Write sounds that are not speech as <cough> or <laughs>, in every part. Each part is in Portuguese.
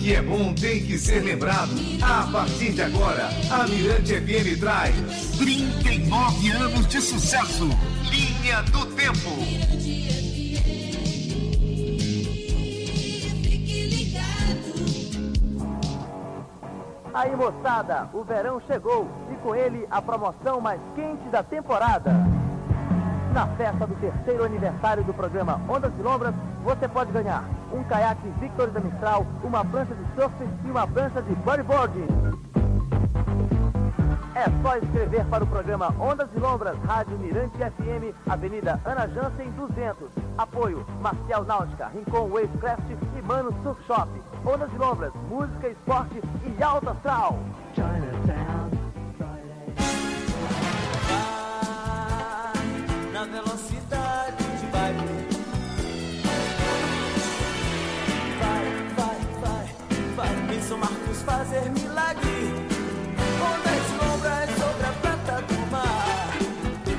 que é bom tem que ser lembrado. A partir de agora, a Mirante FM traz 39 anos de sucesso. Linha do Tempo. Aí moçada, o verão chegou e com ele a promoção mais quente da temporada. Na festa do terceiro aniversário do programa Ondas e Lombras, você pode ganhar um caiaque Victory da Mistral, uma prancha de surf e uma prancha de bodyboarding. É só escrever para o programa Ondas e Lombras, Rádio Mirante FM, Avenida Ana Jansen 200. Apoio Marcial Náutica, Rincon Wavecraft e Mano Surf Shop. Ondas e Lombras, música, esporte e alta astral. Chinatown. Pensa Marcos fazer milagre. Ondas lombras sobre a prata do mar.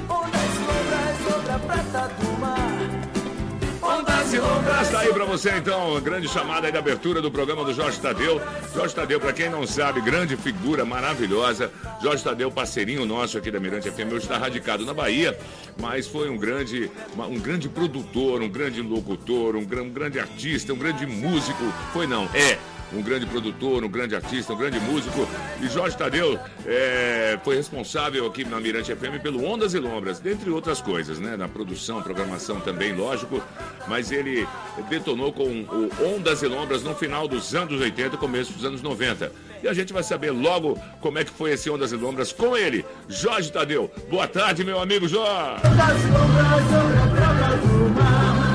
Ondas lombras sobre a prata do mar. Ondas e lombras. Tá aí pra você então, grande chamada aí da abertura do programa do Jorge Tadeu. Jorge Tadeu, pra quem não sabe, grande figura maravilhosa. Jorge Tadeu, parceirinho nosso aqui da Mirante FM, hoje está radicado na Bahia, mas foi um grande, um grande produtor, um grande locutor, um, um grande artista, um grande músico. Foi não, é um grande produtor, um grande artista, um grande músico. E Jorge Tadeu é, foi responsável aqui na Mirante FM pelo Ondas e Lombras, dentre outras coisas, né? Na produção, programação também, lógico. Mas ele detonou com o Ondas e Lombras no final dos anos 80, começo dos anos 90. E a gente vai saber logo como é que foi esse Ondas e Lombras com ele, Jorge Tadeu. Boa tarde, meu amigo Jorge. Ondas e Lombras sobre a prata do mar.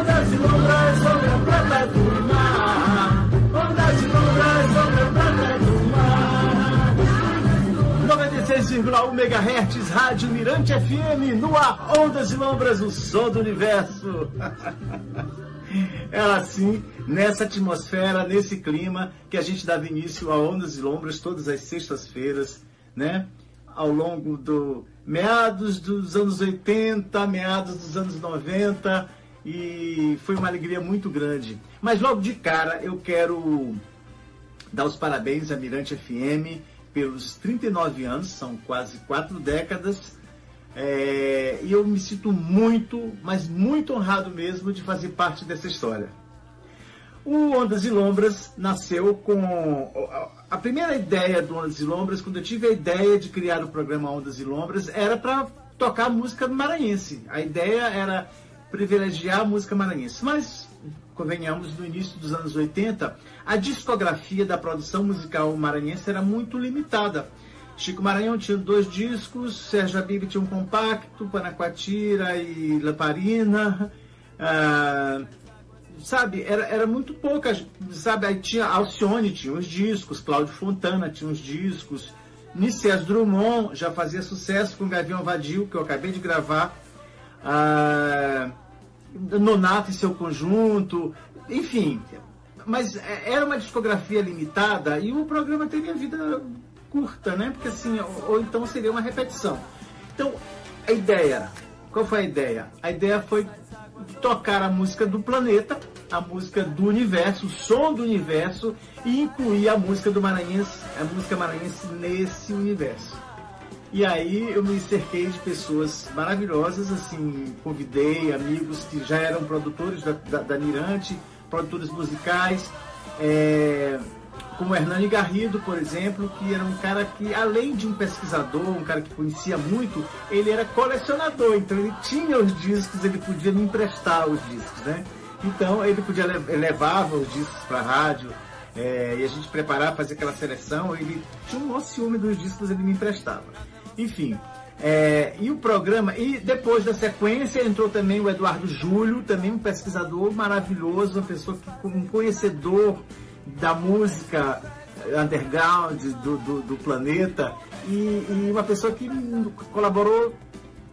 Ondas e Lombras sobre a prata do mar. 106,1 MHz, Rádio Mirante FM, no ar, ondas e lombras, o som do universo. Ela <laughs> é assim, nessa atmosfera, nesse clima, que a gente dava início a Ondas e Lombras todas as sextas-feiras, né? Ao longo do meados dos anos 80, meados dos anos 90, e foi uma alegria muito grande. Mas logo de cara eu quero dar os parabéns à Mirante FM pelos 39 anos, são quase quatro décadas é, e eu me sinto muito, mas muito honrado mesmo de fazer parte dessa história. O Ondas e Lombras nasceu com. A primeira ideia do Ondas e Lombras, quando eu tive a ideia de criar o programa Ondas e Lombras, era para tocar música maranhense. A ideia era privilegiar a música maranhense. Mas, convenhamos, no início dos anos 80, a discografia da produção musical maranhense era muito limitada. Chico Maranhão tinha dois discos, Sérgio Abib tinha um compacto, Panacoatira e Lamparina. Ah, sabe, era, era muito pouca, sabe, aí tinha Alcione tinha os discos, Cláudio Fontana tinha os discos, Nicés Drummond já fazia sucesso com Gavião Vadio, que eu acabei de gravar, ah, Nonato e seu conjunto, enfim, mas é, era uma discografia limitada e o programa teria vida curta, né? Porque assim, ou, ou então seria uma repetição. Então, a ideia, qual foi a ideia? A ideia foi tocar a música do planeta, a música do universo, o som do universo e incluir a música do Maranhense, a música maranhense nesse universo. E aí eu me cerquei de pessoas maravilhosas, assim, convidei amigos que já eram produtores da, da, da Mirante, produtores musicais, é, como Hernani Garrido, por exemplo, que era um cara que, além de um pesquisador, um cara que conhecia muito, ele era colecionador, então ele tinha os discos, ele podia me emprestar os discos, né? Então ele podia levava os discos para a rádio é, e a gente preparava, fazer aquela seleção, ele tinha um maior ciúme dos discos, ele me emprestava. Enfim, é, e o programa, e depois da sequência entrou também o Eduardo Júlio, também um pesquisador maravilhoso, uma pessoa que, um conhecedor da música underground do, do, do planeta e, e, uma pessoa que colaborou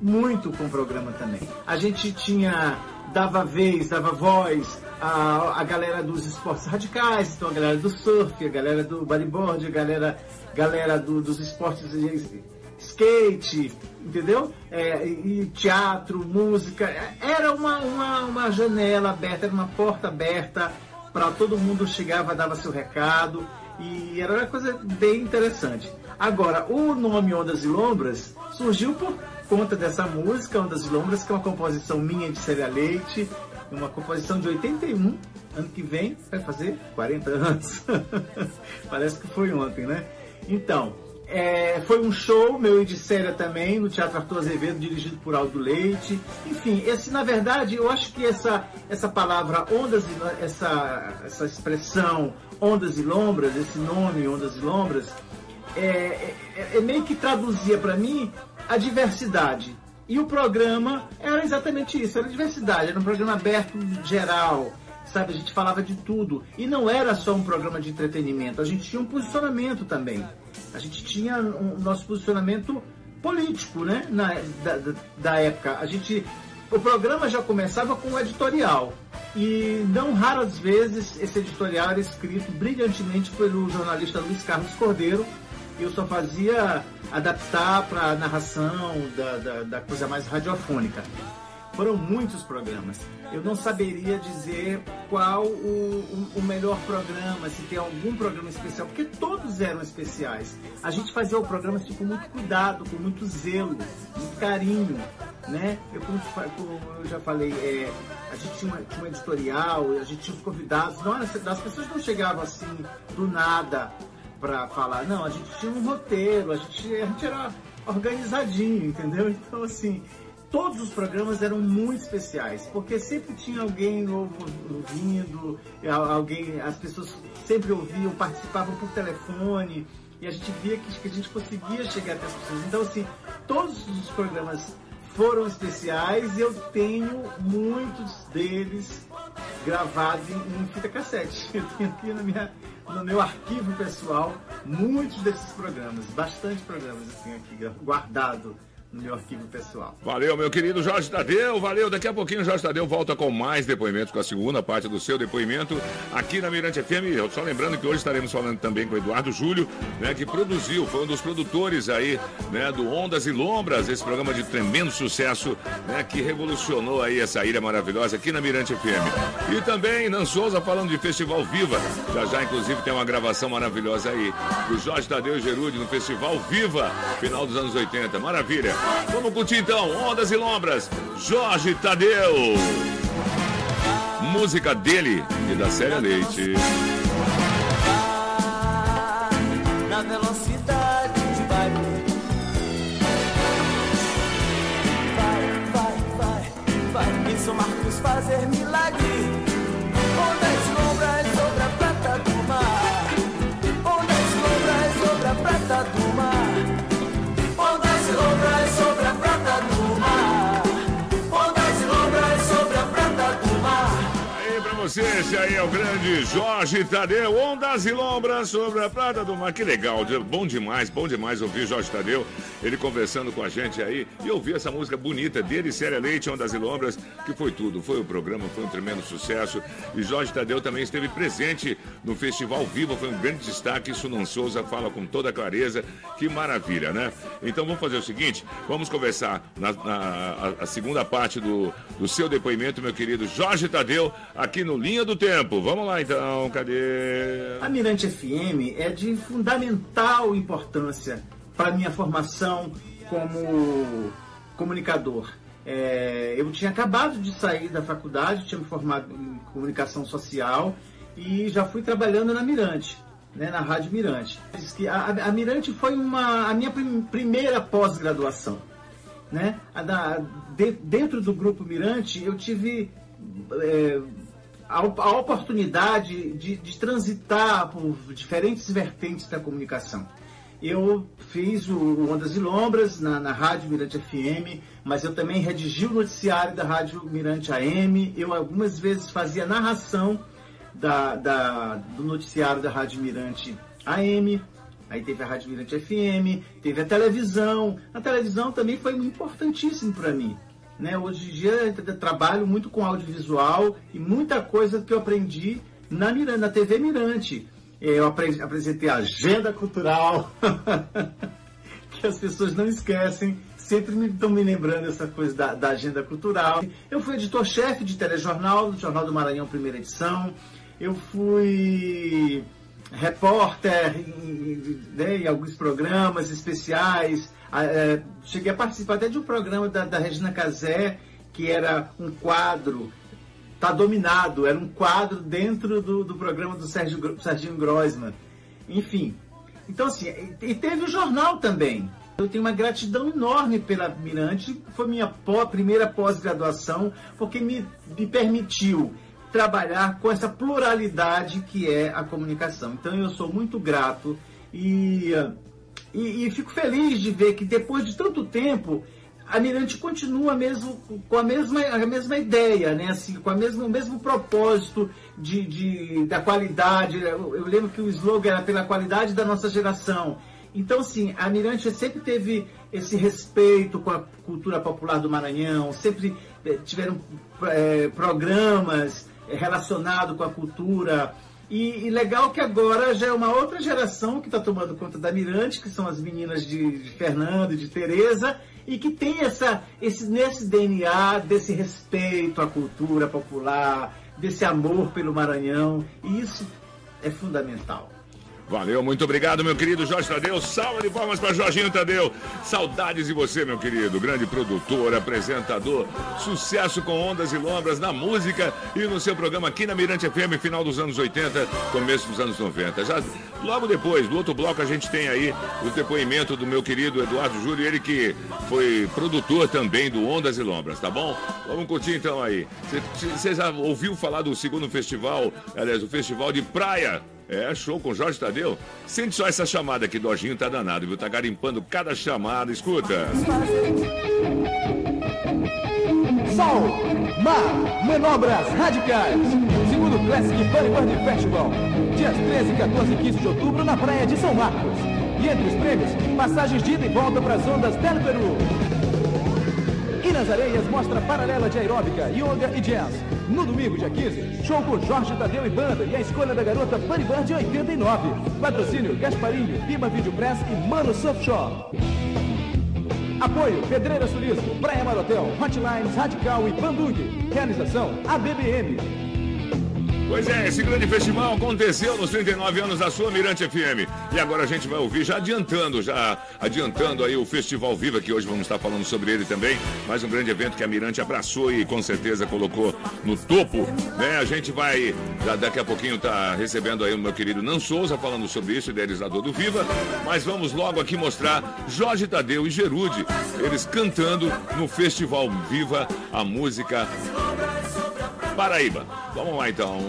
muito com o programa também. A gente tinha, dava vez, dava voz a, a galera dos esportes radicais, então a galera do surf, a galera do bodyboard, a galera, galera do, dos esportes skate, entendeu? É, e teatro, música. Era uma, uma, uma janela aberta, era uma porta aberta para todo mundo chegava, dava seu recado e era uma coisa bem interessante. Agora, o nome Ondas e Lombras surgiu por conta dessa música, Ondas e Lombras, que é uma composição minha de Célia Leite, uma composição de 81, ano que vem vai fazer 40 anos. <laughs> Parece que foi ontem, né? Então, é, foi um show, meu e de série também, no Teatro Arthur Azevedo, dirigido por Aldo Leite. Enfim, esse, na verdade, eu acho que essa, essa palavra ondas e, essa, essa expressão ondas e lombras, esse nome ondas e lombras, é, é, é meio que traduzia para mim a diversidade. E o programa era exatamente isso, era diversidade, era um programa aberto, geral, sabe? A gente falava de tudo. E não era só um programa de entretenimento, a gente tinha um posicionamento também. A gente tinha o um, nosso posicionamento político, né? Na, da, da, época. A gente. O programa já começava com um editorial. E não raras vezes esse editorial era escrito brilhantemente pelo jornalista Luiz Carlos Cordeiro. Eu só fazia adaptar para a narração da, da, da coisa mais radiofônica. Foram muitos programas. Eu não saberia dizer qual o, o, o, melhor programa, se tem algum programa especial, porque todos eram especiais. A gente fazia o programa assim, com muito cuidado, com muito zelo, muito carinho. Né? Eu, como, como eu já falei, é, a gente tinha, uma, tinha um editorial, a gente tinha os convidados. Não, as pessoas não chegavam assim do nada para falar. Não, a gente tinha um roteiro, a gente, a gente era organizadinho, entendeu? Então, assim, todos os programas eram muito especiais, porque sempre tinha alguém novo ouvindo, alguém, as pessoas sempre ouviam, participavam por telefone, e a gente via que, que a gente conseguia chegar até as pessoas. Então, assim, todos os programas foram especiais e eu tenho muitos deles gravados em, em fita cassete. <laughs> Eu tenho aqui na minha, no meu arquivo pessoal muitos desses programas, bastante programas tenho aqui guardado no meu arquivo pessoal. Valeu, meu querido Jorge Tadeu, valeu. Daqui a pouquinho o Jorge Tadeu volta com mais depoimentos, com a segunda parte do seu depoimento aqui na Mirante FM. Só lembrando que hoje estaremos falando também com o Eduardo Júlio, né, que produziu, foi um dos produtores aí, né, do Ondas e Lombras, esse programa de tremendo sucesso, né, que revolucionou aí essa ilha maravilhosa aqui na Mirante FM. E também Nan Souza falando de Festival Viva. Já já, inclusive, tem uma gravação maravilhosa aí do Jorge Tadeu e Gerúdio no Festival Viva, final dos anos 80. Maravilha. Vamos curtir então, Ondas e Lombras, Jorge Tadeu. Música dele e da Célia Leite. Na velocidade vai. Vai, vai, vai, vai. Pensa Marcos fazer milagre. Você, esse aí é o grande Jorge Tadeu, Ondas e Lombras sobre a Prata do Mar. Que legal, bom demais, bom demais ouvir Jorge Tadeu, ele conversando com a gente aí e ouvir essa música bonita dele, Célia Leite, Ondas e Lombras, que foi tudo, foi o programa, foi um tremendo sucesso. E Jorge Tadeu também esteve presente no Festival Viva, foi um grande destaque. Sunan Souza fala com toda clareza, que maravilha, né? Então vamos fazer o seguinte, vamos conversar na, na a, a segunda parte do, do seu depoimento, meu querido Jorge Tadeu, aqui no Linha do Tempo. Vamos lá então, cadê? A Mirante FM é de fundamental importância para minha formação como comunicador. É, eu tinha acabado de sair da faculdade, tinha me formado em comunicação social e já fui trabalhando na Mirante, né, na Rádio Mirante. A, a Mirante foi uma, a minha prim, primeira pós-graduação. Né? A de, dentro do Grupo Mirante, eu tive é, a, a oportunidade de, de, transitar por diferentes vertentes da comunicação. Eu fiz o Ondas e Lombras na, na Rádio Mirante FM, mas eu também redigi o noticiário da Rádio Mirante AM. Eu algumas vezes fazia narração da, da, do noticiário da Rádio Mirante AM. Aí teve a Rádio Mirante FM, teve a televisão. A televisão também foi importantíssimo para mim. Né? Hoje em dia trabalho muito com audiovisual e muita coisa que eu aprendi na, Mirante, na TV Mirante. Eu apresentei a agenda cultural, <laughs> que as pessoas não esquecem, sempre me, estão me lembrando essa coisa da, da agenda cultural. Eu fui editor-chefe de telejornal, do Jornal do Maranhão, primeira edição. eu fui repórter em, né, em alguns programas especiais. É, cheguei a participar até de um programa da, da Regina Casé, que era um quadro, tá dominado, era um quadro dentro do, do programa do Sérgio, Serginho Grossman. Enfim. Então, assim, e teve o jornal também. Eu tenho uma gratidão enorme pela Mirante, foi minha pó, primeira pós-graduação, porque me, me permitiu trabalhar com essa pluralidade que é a comunicação. Então eu sou muito grato e, e, e fico feliz de ver que depois de tanto tempo a Mirante continua mesmo com a mesma, a mesma ideia, né? assim, com a mesma, o mesmo propósito de, de, da qualidade. Eu, eu lembro que o slogan era pela qualidade da nossa geração. Então, sim, a Mirante sempre teve esse respeito com a cultura popular do Maranhão, sempre eh, tiveram é, programas relacionados com a cultura. E, e, legal que agora já é uma outra geração que está tomando conta da Mirante, que são as meninas de, de Fernando e de Tereza, e que tem essa, esse, nesse DNA desse respeito à cultura popular, desse amor pelo Maranhão, e isso é fundamental. Valeu, muito obrigado, meu querido Jorge Tadeu. Salva de palmas para Jorginho Tadeu. Saudades de você, meu querido. Grande produtor, apresentador. Sucesso com ondas e lombras na música e no seu programa aqui na Mirante FM, final dos anos 80, começo dos anos 90. Já logo depois, do outro bloco, a gente tem aí o depoimento do meu querido Eduardo Júlio, ele que foi produtor também do Ondas e Lombras, tá bom? Vamos curtir então aí. Você já ouviu falar do segundo festival, aliás, o festival de praia é, show com Jorge Tadeu. Sente só essa chamada aqui, Dojinho tá danado, viu? Tá garimpando cada chamada, escuta. Sol, mar, manobras radicais. Segundo Classic Funny Bird Festival. Dias 13, 14 e 15 de outubro na praia de São Marcos. E entre os prêmios, passagens de ida e volta para as ondas Teleperu. Nas areias mostra paralela de aeróbica, yoga e jazz. No domingo, dia 15, show com Jorge Tadeu e Banda e a escolha da garota Bunny de 89. Patrocínio Gasparinho, Pima Video Press e Mano Surf Shop. Apoio Pedreira Turismo, Praia Marotel, Hotlines Radical e Bandung. Realização ABBM. Pois é, esse grande festival aconteceu nos 39 anos da sua Mirante FM. E agora a gente vai ouvir, já adiantando, já adiantando aí o Festival Viva, que hoje vamos estar falando sobre ele também. Mais um grande evento que a Mirante abraçou e com certeza colocou no topo. Né? A gente vai, daqui a pouquinho, tá recebendo aí o meu querido Nan Souza falando sobre isso, idealizador do Viva. Mas vamos logo aqui mostrar Jorge Tadeu e Gerude, eles cantando no Festival Viva a música Paraíba. Vamos lá então.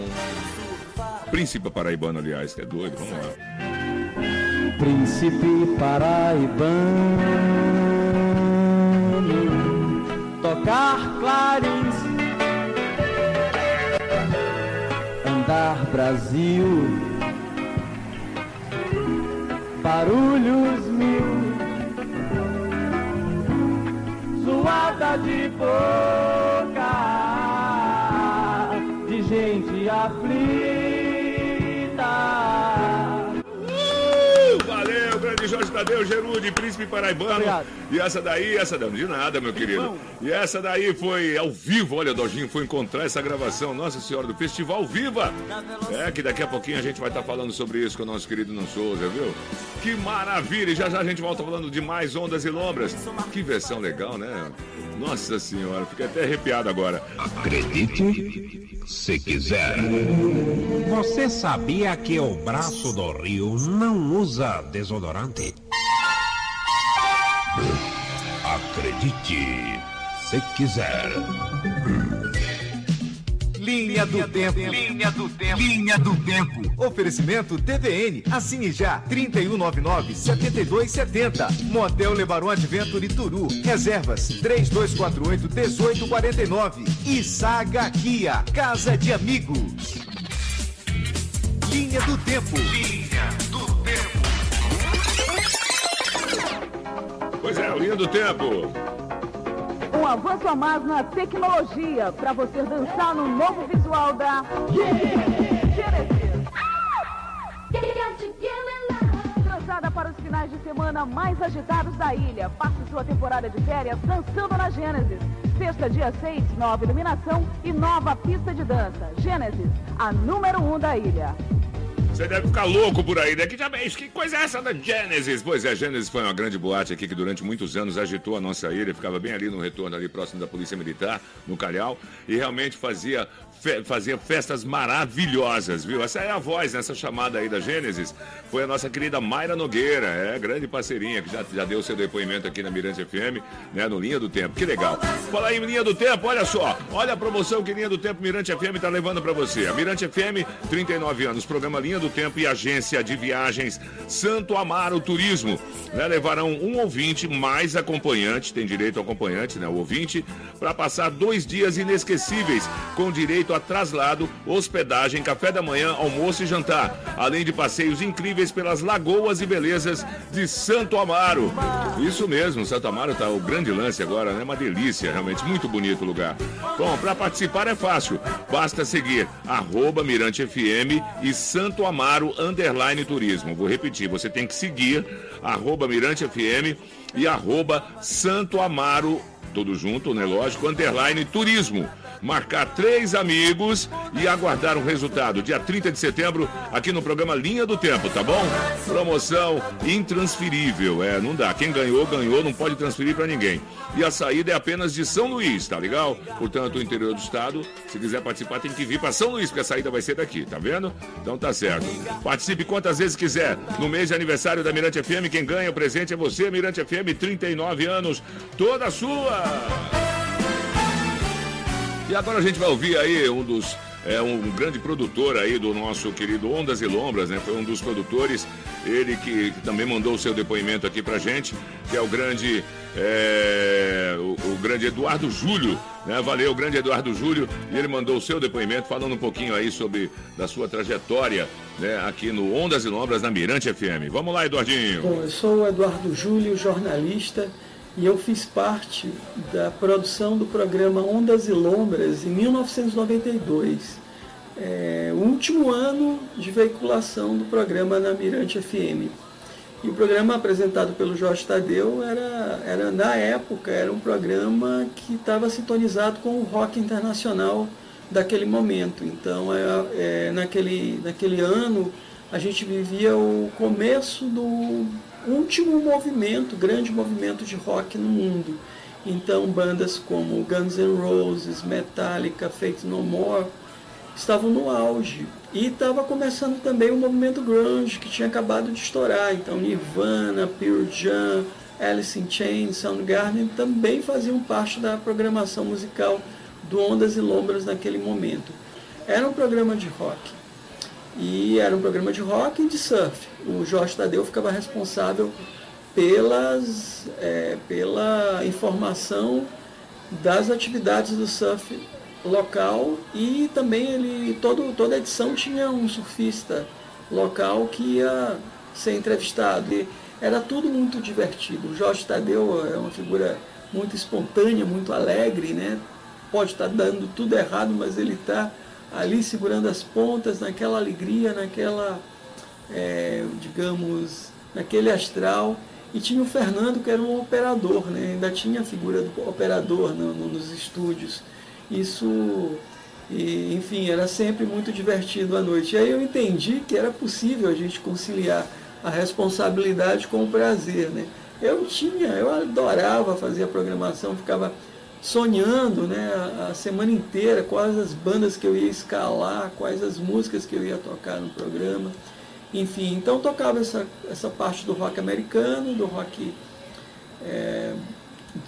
Príncipe paraibano, aliás, que é doido. Vamos lá. Príncipe paraibano, tocar clarins, andar Brasil, barulhos mil, zoada de boca aflita. Uh, valeu, grande Jorge Tadeu, Gerude, Príncipe Paraibano. Obrigado. E essa daí, essa não, de nada, meu querido. E essa daí foi ao vivo, olha, Dojinho foi encontrar essa gravação, Nossa Senhora, do Festival Viva. É, que daqui a pouquinho a gente vai estar falando sobre isso com o nosso querido Nan Souza, viu? Que maravilha! E já já a gente volta falando de mais ondas e lombras. Que versão legal, né? Nossa Senhora, fiquei até arrepiado agora. Acredite se quiser. Você sabia que o braço do rio não usa desodorante? Acredite, se quiser. Linha do Tempo. Linha do Tempo. Linha do Tempo. Oferecimento TVN. Assine já. 3199-7270. Motel Lebaron Adventure Turu. Reservas. 3248-1849. E Saga Kia. Casa de Amigos. Linha do Tempo. Linha Pois é, Linha do Tempo. Um avanço a mais na tecnologia para você dançar no novo visual da Genesis. Lançada para os finais de semana mais agitados da ilha. Passe sua temporada de férias dançando na Genesis. Sexta, dia 6, nova iluminação e nova pista de dança. Gênesis, a número 1 um da ilha. Você deve ficar louco por aí, né? Que, diabos, que coisa é essa da Genesis? Pois é, Genesis foi uma grande boate aqui que durante muitos anos agitou a nossa ilha, ficava bem ali no retorno, ali próximo da Polícia Militar, no Calhau, e realmente fazia fe fazia festas maravilhosas, viu? Essa é a voz nessa chamada aí da Gênesis. Foi a nossa querida Mayra Nogueira, é, grande parceirinha, que já, já deu seu depoimento aqui na Mirante FM, né? No Linha do Tempo. Que legal. Fala aí, Linha do Tempo, olha só. Olha a promoção que Linha do Tempo Mirante FM tá levando para você. A Mirante FM, 39 anos, programa Linha do Tempo e agência de viagens Santo Amaro Turismo. Né? Levarão um ouvinte mais acompanhante, tem direito ao acompanhante, né? O ouvinte, para passar dois dias inesquecíveis, com direito a traslado, hospedagem, café da manhã, almoço e jantar, além de passeios incríveis pelas lagoas e belezas de Santo Amaro. Isso mesmo, Santo Amaro tá o grande lance agora, né? Uma delícia, realmente, muito bonito o lugar. Bom, para participar é fácil, basta seguir arroba Mirante FM e Santo Amaro Underline Turismo. Vou repetir, você tem que seguir arroba Mirante FM e arroba Santo Amaro, tudo junto, né? Lógico, underline turismo marcar três amigos e aguardar o resultado. Dia 30 de setembro, aqui no programa Linha do Tempo, tá bom? Promoção intransferível. É, não dá. Quem ganhou, ganhou, não pode transferir para ninguém. E a saída é apenas de São Luís, tá legal? Portanto, o interior do estado, se quiser participar, tem que vir para São Luís, porque a saída vai ser daqui, tá vendo? Então tá certo. Participe quantas vezes quiser. No mês de aniversário da Mirante FM, quem ganha o presente é você, Mirante FM, 39 anos, toda sua. E agora a gente vai ouvir aí um dos é um grande produtor aí do nosso querido Ondas e Lombras, né? Foi um dos produtores, ele que, também mandou o seu depoimento aqui pra gente, que é o grande, é, o, o, grande Eduardo Júlio, né? Valeu, grande Eduardo Júlio, e ele mandou o seu depoimento falando um pouquinho aí sobre da sua trajetória, né? Aqui no Ondas e Lombras na Mirante FM. Vamos lá, Eduardinho. Bom, eu sou o Eduardo Júlio, jornalista e eu fiz parte da produção do programa Ondas e Lombras em 1992, é, o último ano de veiculação do programa na Mirante FM. E o programa apresentado pelo Jorge Tadeu era, era na época, era um programa que estava sintonizado com o rock internacional daquele momento. Então, é, é, naquele, naquele ano, a gente vivia o começo do último movimento, grande movimento de rock no mundo. Então, bandas como Guns N' Roses, Metallica, Fate No More estavam no auge. E estava começando também o movimento grunge, que tinha acabado de estourar. Então, Nirvana, Pearl Jam, Alice in Chains, Soundgarden também faziam parte da programação musical do Ondas e Lombras naquele momento. Era um programa de rock. E era um programa de rock e de surf. O Jorge Tadeu ficava responsável pelas, é, pela informação das atividades do surf local e também ele todo, toda edição tinha um surfista local que ia ser entrevistado. E era tudo muito divertido. O Jorge Tadeu é uma figura muito espontânea, muito alegre, né? Pode estar dando tudo errado, mas ele está ali segurando as pontas, naquela alegria, naquela, é, digamos, naquele astral. E tinha o Fernando, que era um operador, né? ainda tinha a figura do operador no, no, nos estúdios. Isso, e, enfim, era sempre muito divertido à noite. E aí eu entendi que era possível a gente conciliar a responsabilidade com o prazer. Né? Eu tinha, eu adorava fazer a programação, ficava sonhando né, a, semana inteira quais as bandas que eu ia escalar, quais as músicas que eu ia tocar no programa. Enfim, então tocava essa, essa parte do rock americano, do rock é,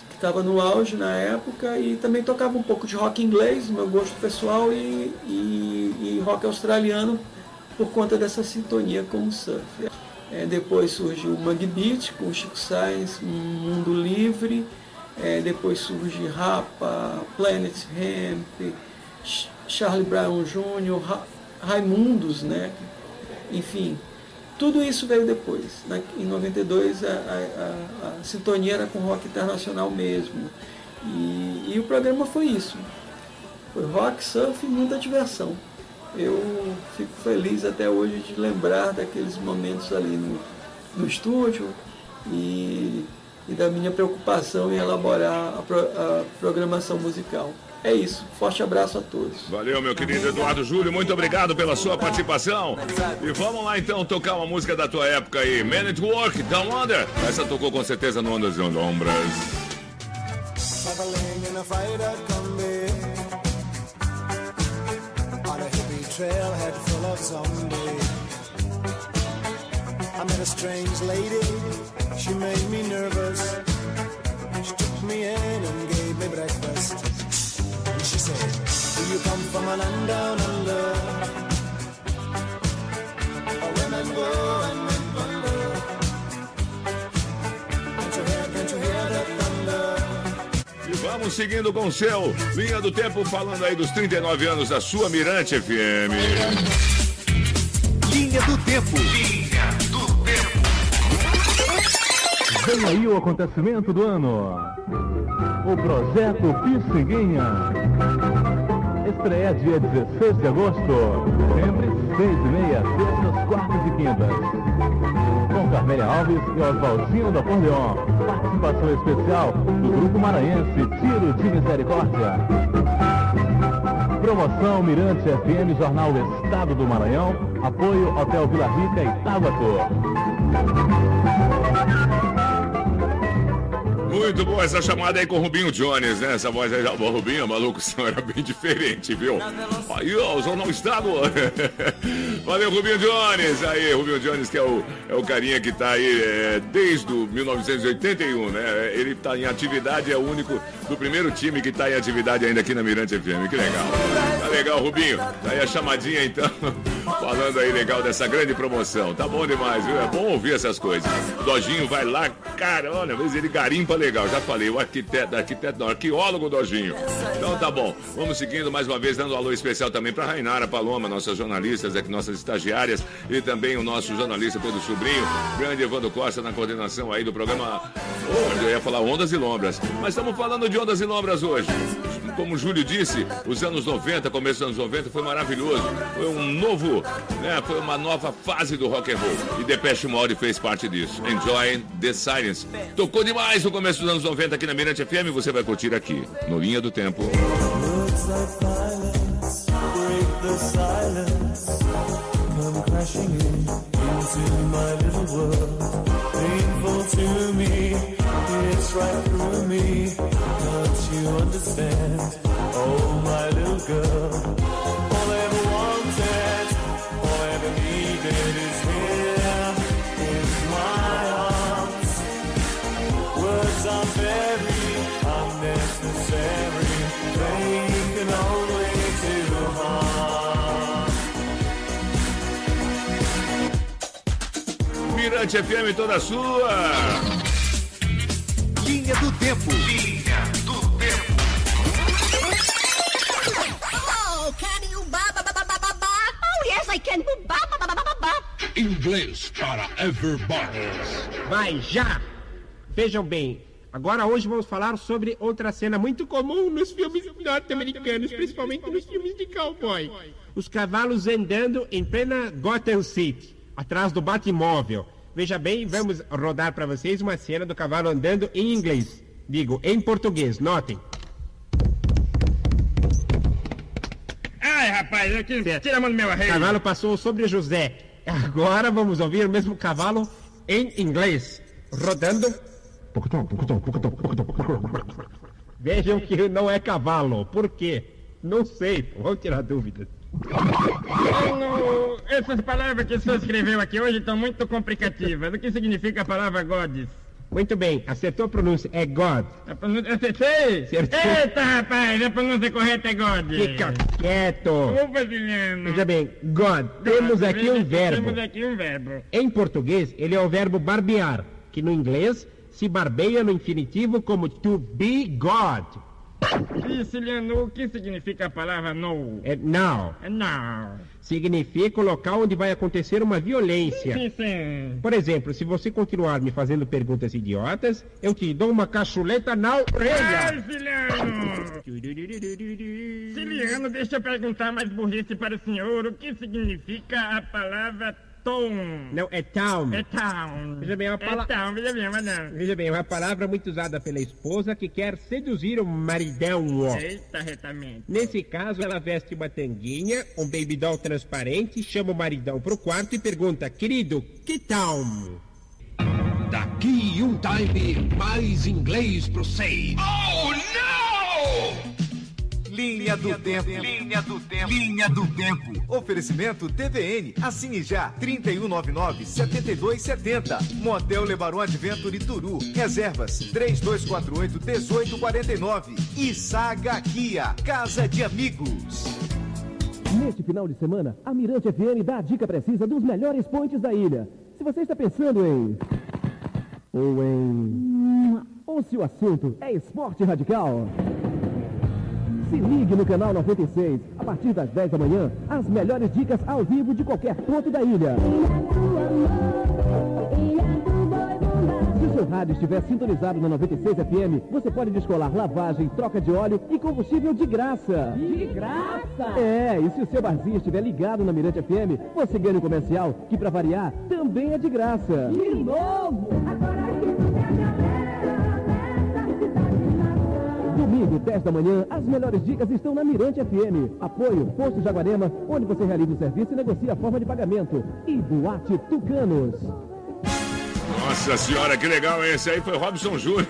que estava no auge na época, e também tocava um pouco de rock inglês, meu gosto pessoal, e, e, e rock australiano por conta dessa sintonia com o surf. É, depois surgiu o Mangue Beat com o Chico Sainz, Mundo Livre, é, depois surge Rapa, Planet Hemp, Charlie Brown Jr., Ra Raimundos, né? enfim, tudo isso veio depois. Né? Em 92 a, a, a, a, sintonia era com rock internacional mesmo. E, e, o programa foi isso. Foi rock, surf e muita diversão. Eu fico feliz até hoje de lembrar daqueles momentos ali no, no estúdio e e da minha preocupação em elaborar a, pro, a programação musical. É isso. Forte abraço a todos. Valeu, meu querido Eduardo Júlio. Muito obrigado pela sua participação. E vamos lá então tocar uma música da tua época aí. Man at Work, Down Under. Essa tocou com certeza no Ondas e On a hippie trailhead full of zombies I met a strange lady, she made me nervous. She took me in and gave me breakfast. And she said, do you come from a land down under Where women go and men wonder Can't you hear, can't you hear the thunder? E vamos seguindo com o seu Linha do Tempo, falando aí dos 39 anos da sua Mirante FM. Linha do Tempo. Vem aí o acontecimento do ano. O projeto Piscinguinha. Estreia dia 16 de agosto. Sempre 6 e meia, terças, quartas e quintas. Com Carmélia Alves e Oswaldinho do Acordeon. Participação especial do Grupo Maranhense Tiro de Misericórdia. Promoção Mirante FM Jornal Estado do Maranhão. Apoio Hotel Vila Rica e Tabaco. Muito boa essa chamada aí com o Rubinho Jones, né? Essa voz aí, o Rubinho, maluco, <laughs> som era bem diferente, viu? Aí, ó, o Jornal Estado. <laughs> Valeu, Rubinho Jones. Aí, Rubinho Jones, que é o, é o carinha que tá aí é, desde o 1981, né? Ele tá em atividade, é o único do primeiro time que tá em atividade ainda aqui na Mirante FM. Que legal. Tá legal, Rubinho. Tá aí a chamadinha, então, <laughs> falando aí legal dessa grande promoção. Tá bom demais, viu? É bom ouvir essas coisas. Dojinho vai lá, cara, olha, vezes ele garimpa legal. Já falei, o arquiteto, arquiteto não, arqueólogo Dojinho. Então tá bom. Vamos seguindo mais uma vez, dando um alô especial também para Rainara Paloma, nossas jornalistas aqui, nossas estagiárias, e também o nosso jornalista Pedro Sobrinho, grande Evandro Costa na coordenação aí do programa. Eu ia falar Ondas e Lombras. Mas estamos falando de Ondas e Lombras hoje. Como o Júlio disse, os anos 90, começo dos anos 90, foi maravilhoso. Foi um novo, né? Foi uma nova fase do rock and roll. E Depeche Mode fez parte disso. Enjoy the Silence. Tocou demais no começo dos anos 90 aqui na Mirante FM. Você vai curtir aqui, no Linha do Tempo. Right through me. You understand? Oh, my little girl. All I ever wanted, all I ever needed is here in my arms. Words are very unnecessary. They can only do harm. Mirante FM toda sua. Linha do Tempo. Inglês para everybody. Vai já! Vejam bem, agora hoje vamos falar sobre outra cena muito comum nos filmes norte-americanos, principalmente nos filmes de cowboy. Os cavalos andando em plena Gotham City, atrás do Batmóvel. Veja bem, vamos rodar para vocês uma cena do cavalo andando em inglês. Digo, em português, notem. Ai, rapaz, aqui, tira a mão do meu O arreio. cavalo passou sobre José. Agora vamos ouvir o mesmo cavalo em inglês, rodando. Vejam que não é cavalo. Por quê? Não sei. Vamos tirar dúvidas. Não, essas palavras que o senhor escreveu aqui hoje estão muito complicativas. O que significa a palavra gods? Muito bem, acertou a pronúncia. É God. A pronúncia... Acertei? Acertou. Eita, rapaz, a pronúncia correta é god. Fica quieto. Ô, brasileiro. Veja bem, God. Temos aqui um verbo. Temos aqui um verbo. Em português, ele é o verbo barbear, que no inglês se barbeia no infinitivo como to be God. Siciliano, o que significa a palavra no? É now. É Não. Significa o local onde vai acontecer uma violência. Sim, sim. Por exemplo, se você continuar me fazendo perguntas idiotas, eu te dou uma cachuleta na Ai, orelha. Siciliano! Siciliano, deixa eu perguntar mais burrice para o senhor. O que significa a palavra Tom. Não, é town. É town. Veja bem, é uma É palavra. town, veja bem, mas não. Veja bem, é uma palavra muito usada pela esposa que quer seduzir o maridão. Eita, retamente. Nesse caso, ela veste uma tanguinha, um baby doll transparente, chama o maridão pro quarto e pergunta: Querido, que tal? Daqui um time, mais inglês pro seis. Oh, não! Linha do Tempo. Linha do Tempo. Linha do Tempo. Oferecimento TVN. Assine já. 3199-7270. Motel Lebaron Adventure Turu. Reservas 3248-1849. E Saga Kia. Casa de Amigos. Neste final de semana, a Mirante FM dá a dica precisa dos melhores pontes da ilha. Se você está pensando em. ou em. ou se o assunto é esporte radical. Se ligue no canal 96. A partir das 10 da manhã, as melhores dicas ao vivo de qualquer ponto da ilha. Se o seu rádio estiver sintonizado na 96 FM, você pode descolar lavagem, troca de óleo e combustível de graça. De graça? É, e se o seu barzinho estiver ligado na Mirante FM, você ganha um comercial que, pra variar, também é de graça. De novo? Domingo, 10 da manhã, as melhores dicas estão na Mirante FM. Apoio Posto Jaguarema, onde você realiza o serviço e negocia a forma de pagamento. E Boate Tucanos. Nossa senhora, que legal esse aí foi Robson Júnior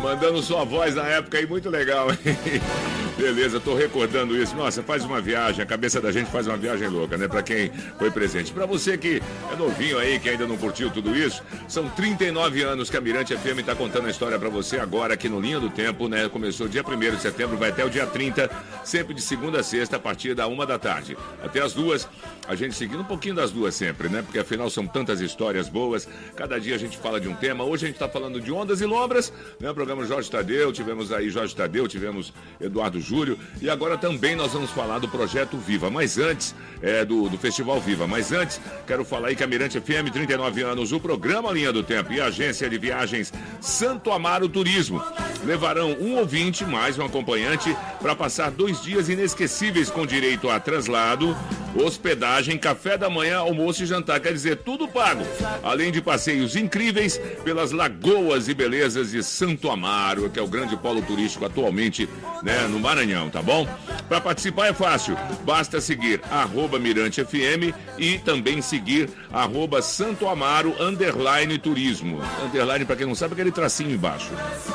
mandando sua voz na época aí, muito legal, hein? <laughs> Beleza, tô recordando isso. Nossa, faz uma viagem, a cabeça da gente faz uma viagem louca, né? Pra quem foi presente. Pra você que é novinho aí, que ainda não curtiu tudo isso, são 39 anos que a Mirante FM tá contando a história pra você agora aqui no Linha do Tempo, né? Começou dia 1 de setembro, vai até o dia 30, sempre de segunda a sexta, a partir da uma da tarde. Até as duas, a gente seguindo um pouquinho das duas sempre, né? Porque afinal são tantas histórias boas. Cada dia a gente fala de um tema. Hoje a gente tá falando de ondas e lombras, né? O programa Jorge Tadeu, tivemos aí Jorge Tadeu, tivemos Eduardo Júlio e agora também nós vamos falar do projeto Viva. Mas antes, é do, do Festival Viva. Mas antes, quero falar aí que a Mirante FM, 39 anos, o programa Linha do Tempo e a agência de viagens Santo Amaro Turismo levarão um ouvinte mais um acompanhante para passar dois dias inesquecíveis com direito a translado, hospedagem, café da manhã, almoço e jantar. Quer dizer, tudo pago. Além de passeios incríveis pelas lagoas e belezas de Santo Amaro, que é o grande polo turístico atualmente né, no Maranhão, tá bom? Para participar é fácil, basta seguir arroba Mirante FM e também seguir arroba Santo Amaro underline turismo. Underline, para quem não sabe, aquele tracinho embaixo,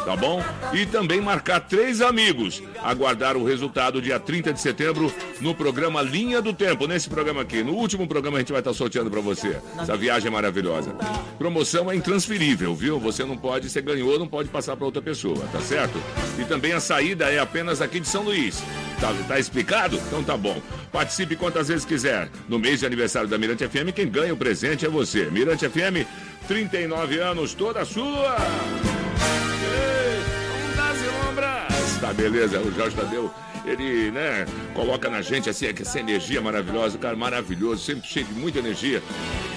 tá bom? E também marcar três amigos. Aguardar o resultado dia 30 de setembro no programa Linha do Tempo, nesse programa aqui. No último programa a gente vai estar sorteando para você. Essa viagem é maravilhosa. Promoção é intransferível, viu? Você não pode, você ganhou, não pode passar para outra pessoa, tá certo? E também a saída é apenas aqui de São Luís. Tá, tá explicado? Então tá bom. Participe quantas vezes quiser. No mês de aniversário da Mirante FM, quem ganha o presente é você. Mirante FM, 39 anos, toda sua. Ei, Ondas e lombras. Tá, beleza. O Jorge Tadeu, ele, né, coloca na gente assim, essa energia maravilhosa. Cara, maravilhoso, sempre cheio de muita energia.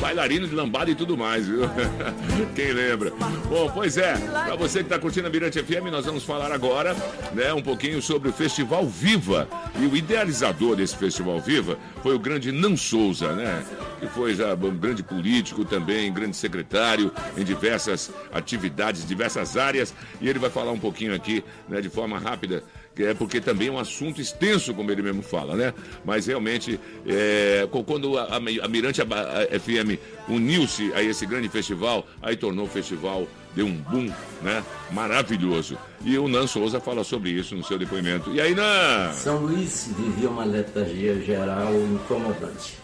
Bailarino de lambada e tudo mais, viu? <laughs> Quem lembra? Bom, pois é, pra você que tá curtindo a Mirante FM, nós vamos falar agora, né, um pouquinho sobre o Festival Viva. E o idealizador desse Festival Viva foi o grande Nan Souza, né? Que foi já um grande político também, grande secretário em diversas atividades, diversas áreas. E ele vai falar um pouquinho aqui, né, de forma rápida, que é porque também é um assunto extenso, como ele mesmo fala, né? Mas realmente, é, quando a, a Mirante FM uniu-se a esse grande festival, aí tornou o festival, deu um boom, né? Maravilhoso. E o Nan Souza fala sobre isso no seu depoimento. E aí, Nan? São Luís vivia uma letargia geral incomodante.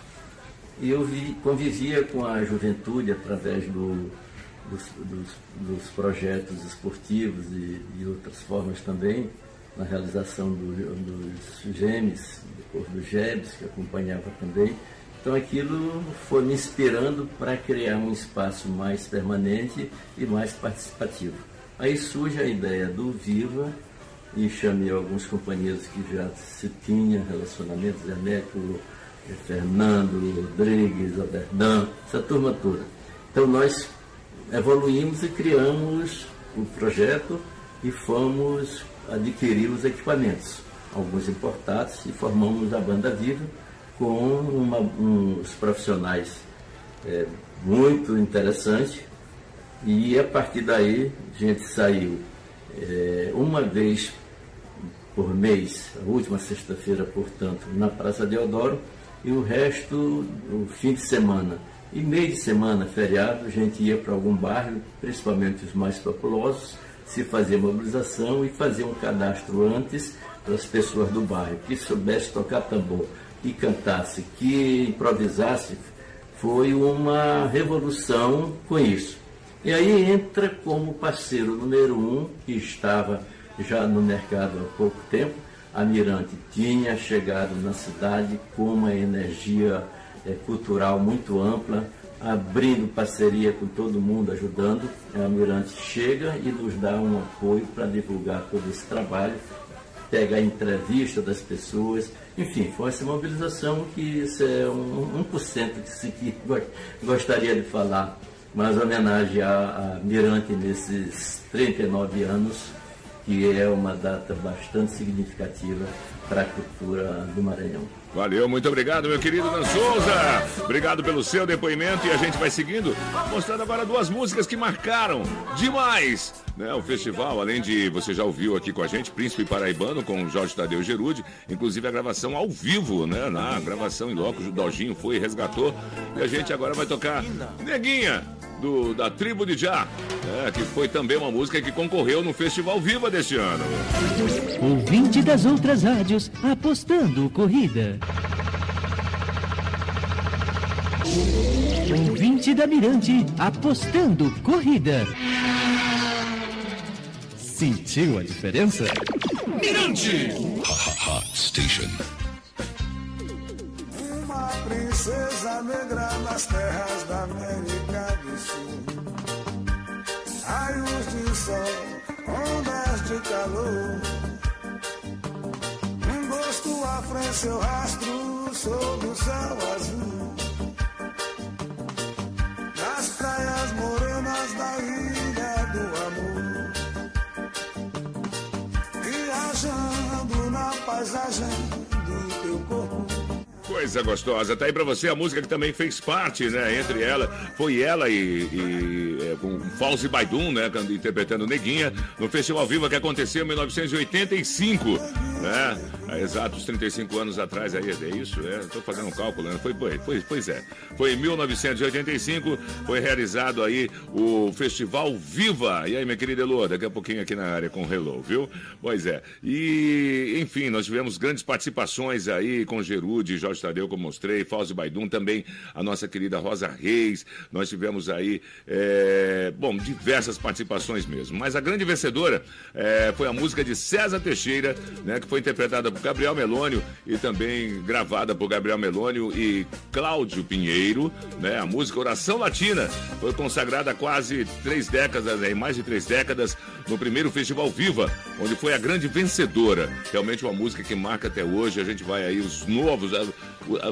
E eu vi- convivia com a juventude através do- dos, dos- dos projetos esportivos e, e outras formas também, na realização do- dos GEMES, depois do GEBS, que acompanhava também. Então aquilo foi me inspirando para criar um espaço mais permanente e mais participativo. Aí surge a ideia do Viva, e chamei alguns companheiros que já se tinham relacionamentos, Eneco, eh, Fernando, Rodrigues, Alberdan, essa turma toda. Então nós evoluímos e criamos o projeto e fomos adquirir os equipamentos, alguns importados, e formamos a Banda Viva com uma- uns profissionais é, muito interessante. E a partir daí a gente saiu é, uma vez por mês, a última sexta-feira, portanto, na Praça Deodoro, e o resto o fim de semana. E meio de semana, feriado, a gente ia para algum bairro, principalmente os mais populosos, se fazia mobilização e fazia um cadastro antes para as pessoas do bairro, que soubesse tocar tambor, que cantasse, que improvisasse, foi uma revolução com isso. E aí entra como parceiro número um, que estava já no mercado há pouco tempo, a Mirante tinha chegado na cidade com uma energia é, cultural muito ampla, abrindo parceria com todo mundo, ajudando. A Mirante chega e nos dá um apoio para divulgar todo esse trabalho, pega a entrevista das pessoas, enfim, foi essa mobilização que isso é um, 1% que se que <laughs> gostaria de falar, mas homenagem à, à Mirante nesses 39 anos que é uma data bastante significativa para a cultura do Maranhão. Valeu, muito obrigado, meu querido Dan Souza. Obrigado pelo seu depoimento e a gente vai seguindo, mostrando agora duas músicas que marcaram demais né, o festival, além de você já ouviu aqui com a gente, Príncipe Paraibano com Jorge Tadeu Gerude, inclusive a gravação ao vivo, né, na gravação em loco, o Dojinho foi e resgatou. E a gente agora vai tocar Neguinha, do, da tribo de Já, né, que foi também uma música que concorreu no Festival Viva deste ano. Ouvinte das outras rádios apostando corrida. Ouvinte da Mirante apostando corrida. Sentiu a diferença? Mirante! Station. Uma princesa negra nas terras da América Sul. Raios de sol, ondas de calor. Um gosto à frente, seu rastro sob o céu azul. Nas praias morenas da ilha do amor. Viajando na paisagem. Coisa gostosa. Tá aí pra você a música que também fez parte, né? Entre ela, foi ela e, e é, com Fauzi Baidum, né? Interpretando Neguinha, no Festival Viva que aconteceu em 1985, né? Há exatos 35 anos atrás, aí, é isso? É, tô fazendo um cálculo, né? Foi, foi, foi, pois é. Foi em 1985, foi realizado aí o Festival Viva. E aí, minha querida Elô, daqui a pouquinho aqui na área com o Hello, viu? Pois é. E, enfim, nós tivemos grandes participações aí com Gerude, Jorge Tadeu, como mostrei, Fauzi Baidum, também a nossa querida Rosa Reis. Nós tivemos aí, é, bom, diversas participações mesmo. Mas a grande vencedora é, foi a música de César Teixeira, né? Que foi interpretada por Gabriel Melônio e também gravada por Gabriel Melônio e Cláudio Pinheiro, né? A música Oração Latina foi consagrada há quase três décadas, né? mais de três décadas, no primeiro Festival Viva, onde foi a grande vencedora. Realmente uma música que marca até hoje. A gente vai aí, os novos,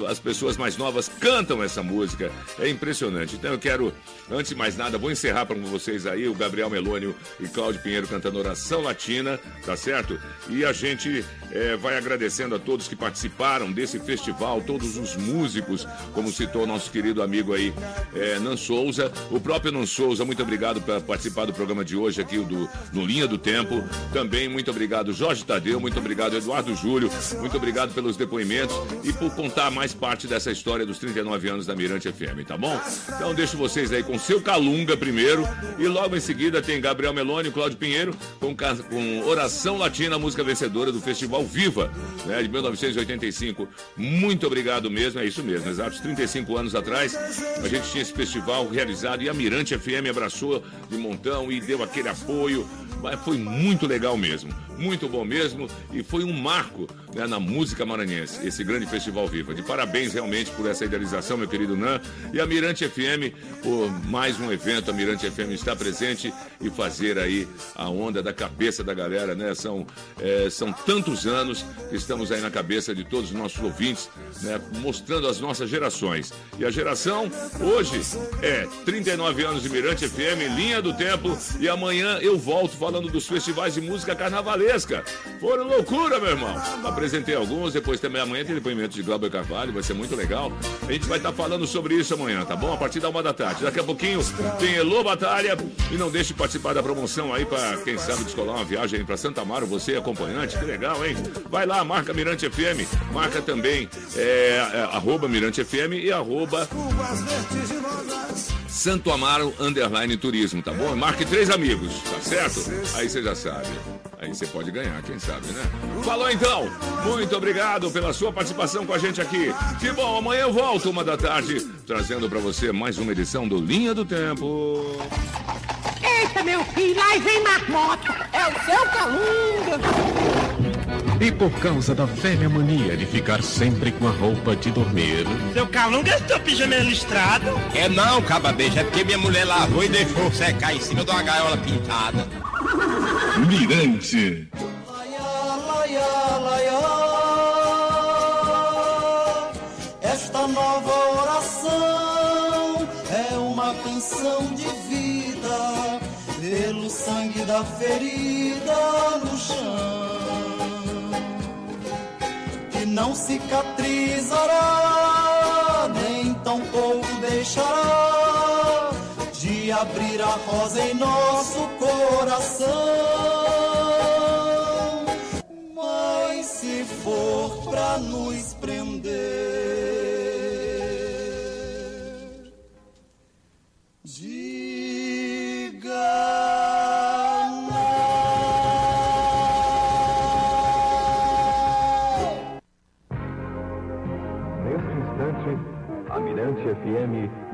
as pessoas mais novas cantam essa música. É impressionante. Então eu quero, antes de mais nada, vou encerrar para vocês aí o Gabriel Melônio e Cláudio Pinheiro cantando Oração Latina, tá certo? E a gente é, vai agradecendo a todos que participaram desse festival, todos os músicos, como citou nosso querido amigo aí, é, Nan Souza. O próprio Nan Souza, muito obrigado por participar do programa de hoje aqui do, no Linha do Tempo. Também muito obrigado, Jorge Tadeu, muito obrigado, Eduardo Júlio, muito obrigado pelos depoimentos e por contar mais parte dessa história dos 39 anos da Mirante FM, tá bom? Então deixo vocês aí com seu Calunga primeiro e logo em seguida tem Gabriel Meloni e Cláudio Pinheiro com, com Oração Latina, música vencedora do Festival Viva, né, de 1985. Muito obrigado mesmo, é isso mesmo, exatos 35 anos atrás, a gente tinha esse festival realizado e a Mirante FM abraçou de montão e deu aquele apoio, foi muito legal mesmo, muito bom mesmo e foi um marco né, na música maranhense, esse grande festival Viva. De parabéns realmente por essa idealização, meu querido Nan, e a Mirante FM por mais um evento. A Mirante FM está presente e fazer aí a onda da cabeça da galera, né? São, é, são tantos anos que estamos aí na cabeça de todos os nossos ouvintes, né? Mostrando as nossas gerações. E a geração hoje é 39 anos de Mirante FM, linha do tempo, e amanhã eu volto falando dos festivais de música carnavalesca Valesca. Foram loucura, meu irmão. Apresentei alguns, depois também amanhã tem depoimento de Glauber Carvalho, vai ser muito legal. A gente vai estar falando sobre isso amanhã, tá bom? A partir da uma da tarde. Daqui a pouquinho tem Elô Batalha. E não deixe de participar da promoção aí para quem sabe descolar uma viagem para Santa Amaro, você acompanhante. Que legal, hein? Vai lá, marca Mirante FM, marca também é, é, arroba Mirante FM e arroba Santo Amaro Underline Turismo, tá bom? Marque três amigos, tá certo? Aí você já sabe. Aí você pode ganhar, quem sabe, né? Falou então! Muito obrigado pela sua participação com a gente aqui. Que bom, amanhã eu volto uma da tarde, trazendo pra você mais uma edição do Linha do Tempo. Eita, meu filho, lá vem marmota. É o seu calunga. E por causa da velha mania de ficar sempre com a roupa de dormir, Seu calunga é seu pijama listrado? É não, caba beijo, é porque minha mulher lavou e deixou secar em cima de uma gaiola pintada. Mirante. Esta nova oração é uma canção de vida pelo sangue da ferida no chão não cicatrizará nem tampouco deixará de abrir a rosa em nosso coração. Mas se for pra nos prender,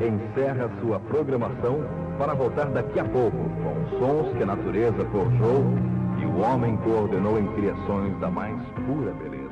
encerra sua programação para voltar daqui a pouco com sons que a natureza forjou e o homem coordenou em criações da mais pura beleza.